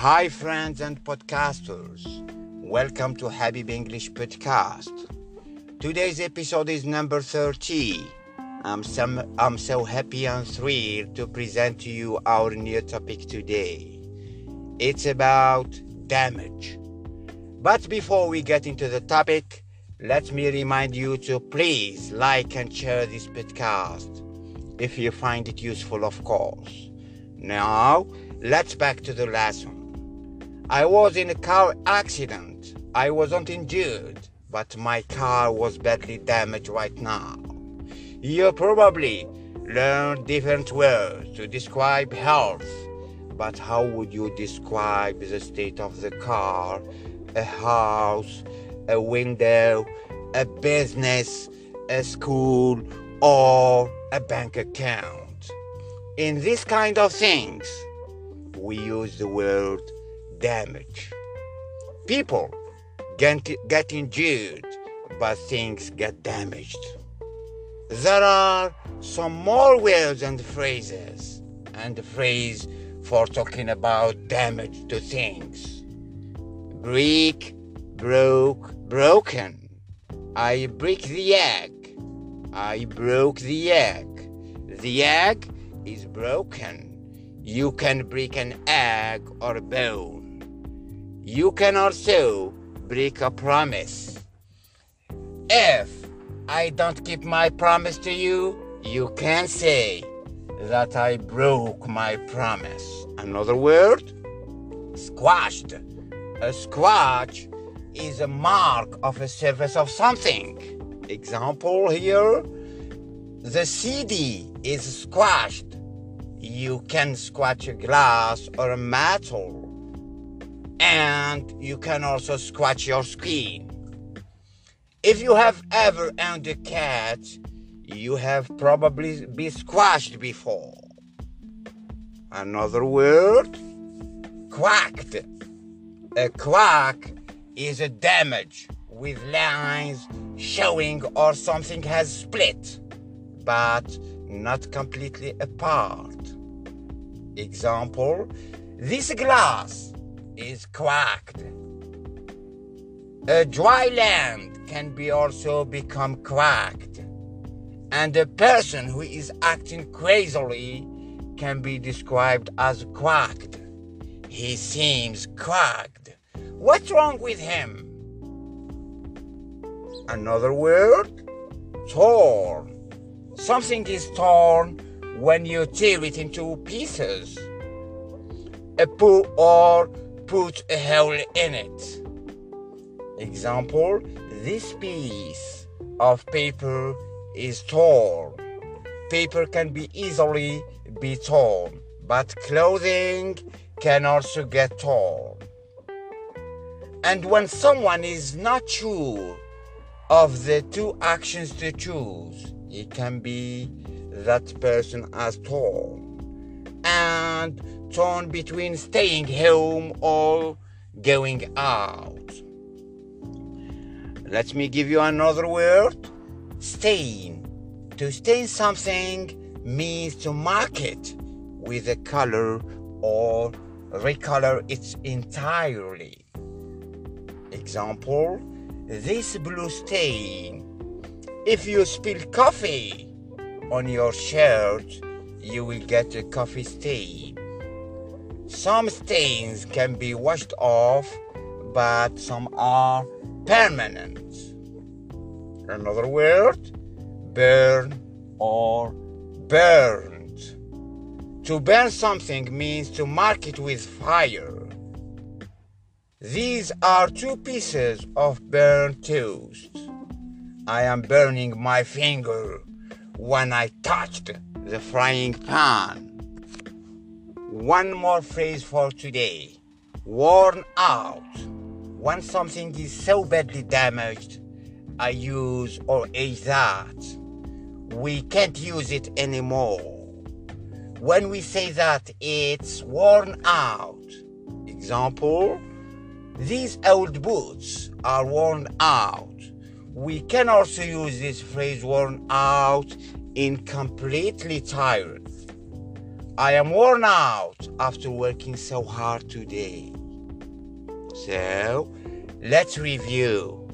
Hi, friends and podcasters. Welcome to Habib English Podcast. Today's episode is number 30. I'm, some, I'm so happy and thrilled to present to you our new topic today. It's about damage. But before we get into the topic, let me remind you to please like and share this podcast if you find it useful, of course. Now, let's back to the lesson. I was in a car accident. I wasn't injured, but my car was badly damaged right now. You probably learned different words to describe health, but how would you describe the state of the car, a house, a window, a business, a school, or a bank account. In this kind of things, we use the word damage. People get, get injured, but things get damaged. There are some more words and phrases, and the phrase for talking about damage to things. Break, broke, broken. I break the egg. I broke the egg. The egg is broken. You can break an egg or a bone. You can also break a promise. If I don't keep my promise to you, you can say that I broke my promise. Another word? Squashed. A squash is a mark of a surface of something. Example here the CD is squashed. You can squash a glass or a metal. And you can also scratch your skin. If you have ever owned a cat, you have probably been squashed before. Another word? Quacked. A quack is a damage with lines showing or something has split, but not completely apart. Example This glass is cracked. A dry land can be also become cracked, and a person who is acting crazily can be described as cracked. He seems cracked. What's wrong with him? Another word? Torn. Something is torn when you tear it into pieces. A poo or put a hole in it. Example This piece of paper is torn. Paper can be easily be torn, but clothing can also get torn. And when someone is not sure of the two actions to choose, it can be that person as torn and torn between staying home or going out. Let me give you another word stain. To stain something means to mark it with a color or recolor it entirely. Example this blue stain. If you spill coffee on your shirt, you will get a coffee stain. Some stains can be washed off, but some are permanent. Another word burn or burned. To burn something means to mark it with fire. These are two pieces of burnt toast. I am burning my finger when I touched the frying pan. One more phrase for today worn out. When something is so badly damaged, I use or age that. We can't use it anymore. When we say that it's worn out, example, these old boots are worn out. We can also use this phrase worn out in completely tired. I am worn out after working so hard today. So, let's review.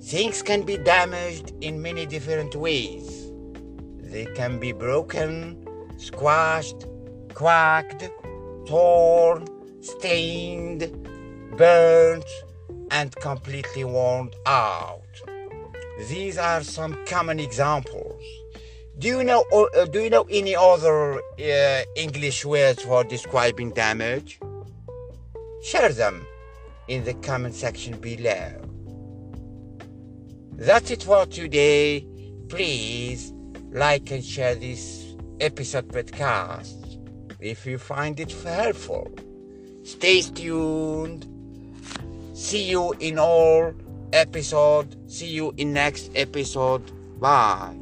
Things can be damaged in many different ways. They can be broken, squashed, cracked, torn, stained, burnt, and completely worn out. These are some common examples. Do you know? Uh, do you know any other uh, English words for describing damage? Share them in the comment section below. That's it for today. Please like and share this episode podcast if you find it helpful. Stay tuned. See you in all episode. See you in next episode. Bye.